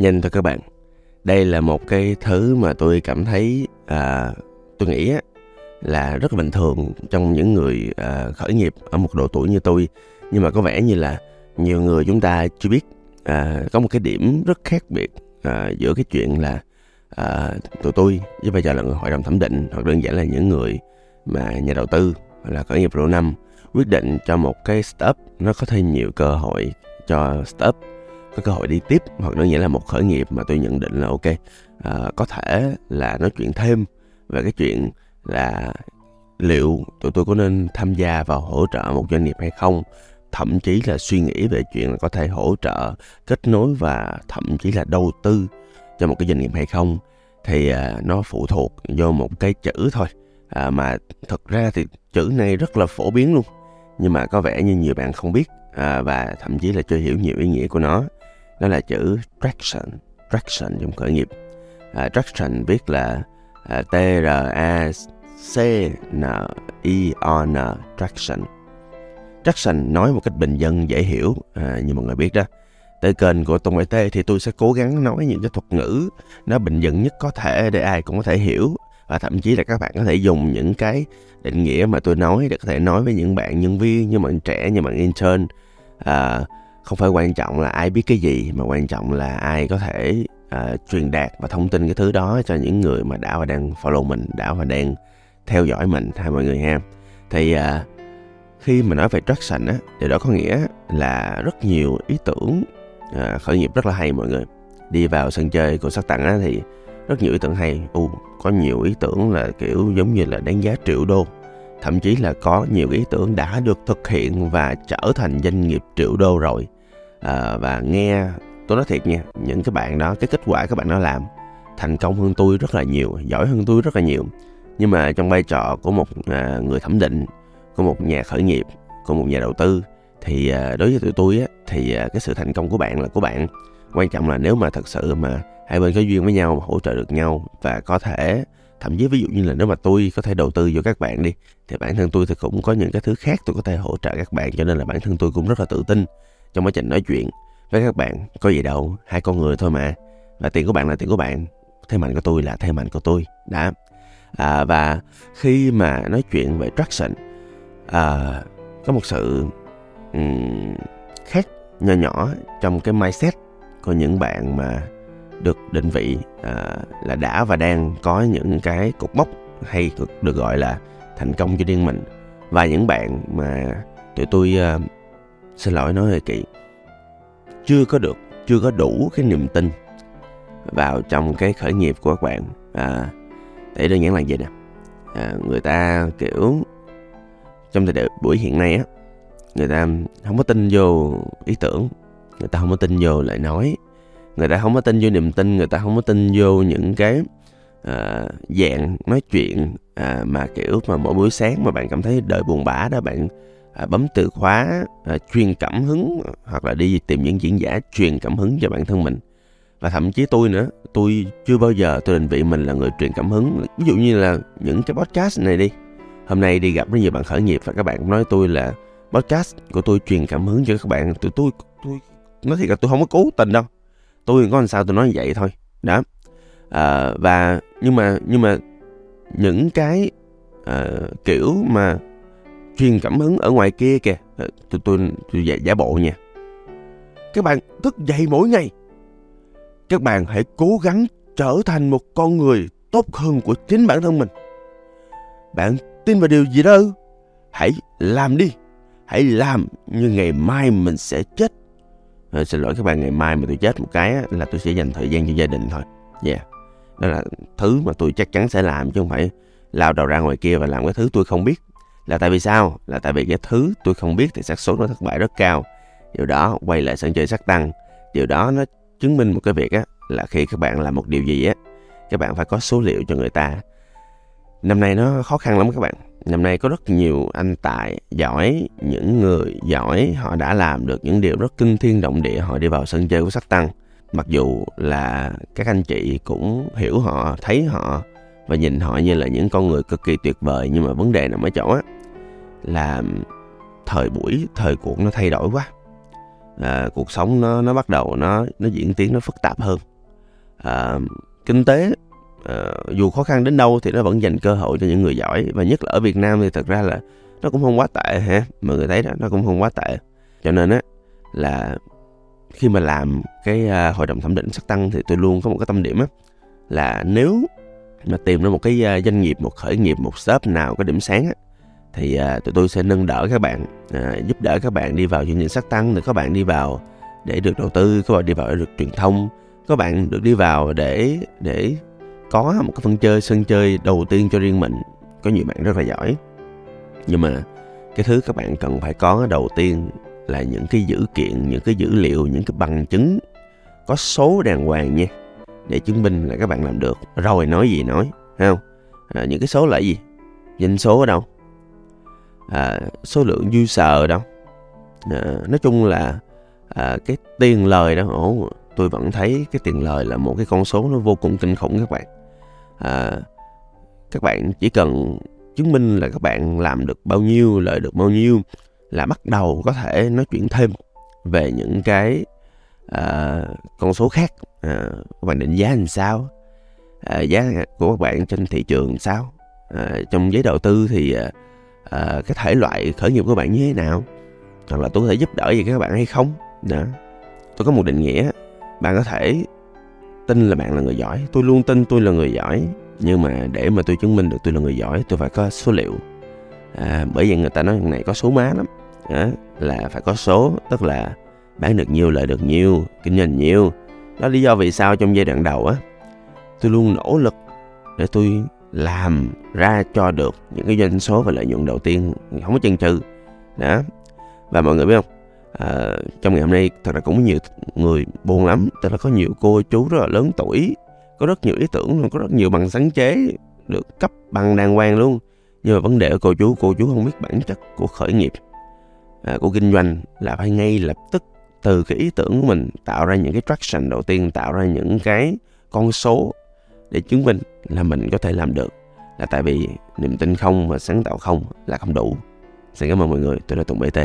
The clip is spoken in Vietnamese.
Nhanh thôi các bạn. Đây là một cái thứ mà tôi cảm thấy à, tôi nghĩ là rất là bình thường trong những người à, khởi nghiệp ở một độ tuổi như tôi. Nhưng mà có vẻ như là nhiều người chúng ta chưa biết à, có một cái điểm rất khác biệt à, giữa cái chuyện là à, tụi tôi với bây giờ là người hội đồng thẩm định hoặc đơn giản là những người mà nhà đầu tư hoặc là khởi nghiệp lâu năm quyết định cho một cái startup nó có thêm nhiều cơ hội cho startup có cơ hội đi tiếp hoặc đơn giản là một khởi nghiệp mà tôi nhận định là ok. À, có thể là nói chuyện thêm về cái chuyện là liệu tụi tôi có nên tham gia vào hỗ trợ một doanh nghiệp hay không. Thậm chí là suy nghĩ về chuyện là có thể hỗ trợ kết nối và thậm chí là đầu tư cho một cái doanh nghiệp hay không. Thì à, nó phụ thuộc vô một cái chữ thôi. À, mà thực ra thì chữ này rất là phổ biến luôn. Nhưng mà có vẻ như nhiều bạn không biết à, và thậm chí là chưa hiểu nhiều ý nghĩa của nó đó là chữ traction traction trong khởi nghiệp. À, traction viết là à, t r a c n i o n traction. Traction nói một cách bình dân dễ hiểu à, như mọi người biết đó. Tới kênh của Tùng Ngoại Tê thì tôi sẽ cố gắng nói những cái thuật ngữ nó bình dân nhất có thể để ai cũng có thể hiểu. Và thậm chí là các bạn có thể dùng những cái định nghĩa mà tôi nói để có thể nói với những bạn nhân viên như bạn trẻ như bạn intern. À, không phải quan trọng là ai biết cái gì mà quan trọng là ai có thể uh, truyền đạt và thông tin cái thứ đó cho những người mà đã và đang follow mình đã và đang theo dõi mình hai mọi người ha. Thì uh, khi mà nói về traction á thì đó có nghĩa là rất nhiều ý tưởng uh, khởi nghiệp rất là hay mọi người. Đi vào sân chơi của sắc tặng á thì rất nhiều ý tưởng hay. U có nhiều ý tưởng là kiểu giống như là đánh giá triệu đô. Thậm chí là có nhiều ý tưởng đã được thực hiện và trở thành doanh nghiệp triệu đô rồi à, và nghe tôi nói thiệt nha những cái bạn đó cái kết quả các bạn đó làm thành công hơn tôi rất là nhiều giỏi hơn tôi rất là nhiều. Nhưng mà trong vai trò của một à, người thẩm định của một nhà khởi nghiệp của một nhà đầu tư thì à, đối với tụi tôi á thì à, cái sự thành công của bạn là của bạn. Quan trọng là nếu mà thật sự mà hai bên có duyên với nhau hỗ trợ được nhau và có thể thậm chí ví dụ như là nếu mà tôi có thể đầu tư vô các bạn đi thì bản thân tôi thì cũng có những cái thứ khác tôi có thể hỗ trợ các bạn cho nên là bản thân tôi cũng rất là tự tin trong quá trình nói chuyện với các bạn. Có gì đâu hai con người thôi mà. Và tiền của bạn là tiền của bạn. Thế mạnh của tôi là thế mạnh của tôi. Đã à, và khi mà nói chuyện về traction à, có một sự um, khác nhỏ nhỏ trong cái mindset của những bạn mà được định vị à, là đã và đang có những cái cột mốc hay được, được gọi là thành công cho riêng mình. Và những bạn mà tụi tôi uh, xin lỗi nói hơi kỹ. Chưa có được chưa có đủ cái niềm tin vào trong cái khởi nghiệp của các bạn. À, để đơn giản là gì nè. À, người ta kiểu trong thời buổi hiện nay á người ta không có tin vô ý tưởng người ta không có tin vô lời nói người ta không có tin vô niềm tin người ta không có tin vô những cái à, dạng nói chuyện à, mà kiểu mà mỗi buổi sáng mà bạn cảm thấy đời buồn bã đó bạn à, bấm từ khóa à, truyền cảm hứng hoặc là đi tìm những diễn giả truyền cảm hứng cho bản thân mình. Và thậm chí tôi nữa tôi chưa bao giờ tôi định vị mình là người truyền cảm hứng. Ví dụ như là những cái podcast này đi. Hôm nay đi gặp rất nhiều bạn khởi nghiệp và các bạn nói tôi là podcast của tôi truyền cảm hứng cho các bạn. Tụi tôi tôi nói thiệt là tôi không có cố tình đâu. Tôi có làm sao tôi nói vậy thôi. Đó. À, và nhưng mà nhưng mà những cái à, kiểu mà truyền cảm hứng ở ngoài kia kìa. Ờ, tôi tôi, tôi giả, giả bộ nha. Các bạn thức dậy mỗi ngày. Các bạn hãy cố gắng trở thành một con người tốt hơn của chính bản thân mình. Bạn tin vào điều gì đó? Hãy làm đi. Hãy làm như ngày mai mình sẽ chết. À, xin lỗi các bạn ngày mai mà tôi chết một cái là tôi sẽ dành thời gian cho gia đình thôi. Yeah đó là thứ mà tôi chắc chắn sẽ làm chứ không phải lao đầu ra ngoài kia và làm cái thứ tôi không biết là tại vì sao? Là tại vì cái thứ tôi không biết thì xác suất nó thất bại rất cao. Điều đó quay lại sân chơi sắc tăng. Điều đó nó chứng minh một cái việc á, là khi các bạn làm một điều gì á, các bạn phải có số liệu cho người ta. Năm nay nó khó khăn lắm các bạn. Năm nay có rất nhiều anh tài giỏi, những người giỏi, họ đã làm được những điều rất kinh thiên động địa, họ đi vào sân chơi của sắc tăng. Mặc dù là các anh chị cũng hiểu họ, thấy họ và nhìn họ như là những con người cực kỳ tuyệt vời, nhưng mà vấn đề nằm ở chỗ á là thời buổi thời cuộc nó thay đổi quá. À, cuộc sống nó nó bắt đầu nó nó diễn tiến nó phức tạp hơn. À, kinh tế à, dù khó khăn đến đâu thì nó vẫn dành cơ hội cho những người giỏi và nhất là ở Việt Nam thì thật ra là nó cũng không quá tệ ha mọi người thấy đó nó cũng không quá tệ. Cho nên á là khi mà làm cái à, hội đồng thẩm định sắc tăng thì tôi luôn có một cái tâm điểm á là nếu mà tìm ra một cái à, doanh nghiệp một khởi nghiệp một shop nào có điểm sáng á thì à, tụi tôi sẽ nâng đỡ các bạn à, giúp đỡ các bạn đi vào chương trình sắc tăng để các bạn đi vào để được đầu tư các bạn đi vào để được truyền thông các bạn được đi vào để để có một cái phân chơi sân chơi đầu tiên cho riêng mình. Có nhiều bạn rất là giỏi. Nhưng mà cái thứ các bạn cần phải có đầu tiên là những cái dữ kiện những cái dữ liệu những cái bằng chứng có số đàng hoàng nha để chứng minh là các bạn làm được. Rồi nói gì nói thấy không? À, những cái số là gì? Doanh số ở đâu? À, số lượng user ở đâu. À, nói chung là à, cái tiền lời đó ổ tôi vẫn thấy cái tiền lời là một cái con số nó vô cùng kinh khủng các bạn. À, các bạn chỉ cần chứng minh là các bạn làm được bao nhiêu lợi được bao nhiêu là bắt đầu có thể nói chuyện thêm về những cái à, con số khác. À, các bạn định giá làm sao? À, giá của các bạn trên thị trường làm sao? À, trong giấy đầu tư thì à, uh, cái thể loại khởi nghiệp của bạn như thế nào? Hoặc là tôi có thể giúp đỡ gì các bạn hay không? Đó. Tôi có một định nghĩa. Bạn có thể tin là bạn là người giỏi. Tôi luôn tin tôi là người giỏi. Nhưng mà để mà tôi chứng minh được tôi là người giỏi tôi phải có số liệu. À, bởi vì người ta nói này có số má lắm. Đó, là phải có số tức là bán được nhiều lợi được nhiều kinh doanh nhiều. Đó là lý do vì sao trong giai đoạn đầu á tôi luôn nỗ lực để tôi làm ra cho được những cái doanh số và lợi nhuận đầu tiên không có chân trừ đó. Và mọi người biết không? À, trong ngày hôm nay thật ra cũng nhiều người buồn lắm. Tức là có nhiều cô chú rất là lớn tuổi có rất nhiều ý tưởng có rất nhiều bằng sáng chế được cấp bằng đàng hoàng luôn. Nhưng mà vấn đề ở cô chú cô chú không biết bản chất của khởi nghiệp à, của kinh doanh là phải ngay lập tức từ cái ý tưởng của mình tạo ra những cái traction đầu tiên tạo ra những cái con số để chứng minh là mình có thể làm được. Là tại vì niềm tin không và sáng tạo không là không đủ. Xin cảm ơn mọi người. Tôi là tùng bt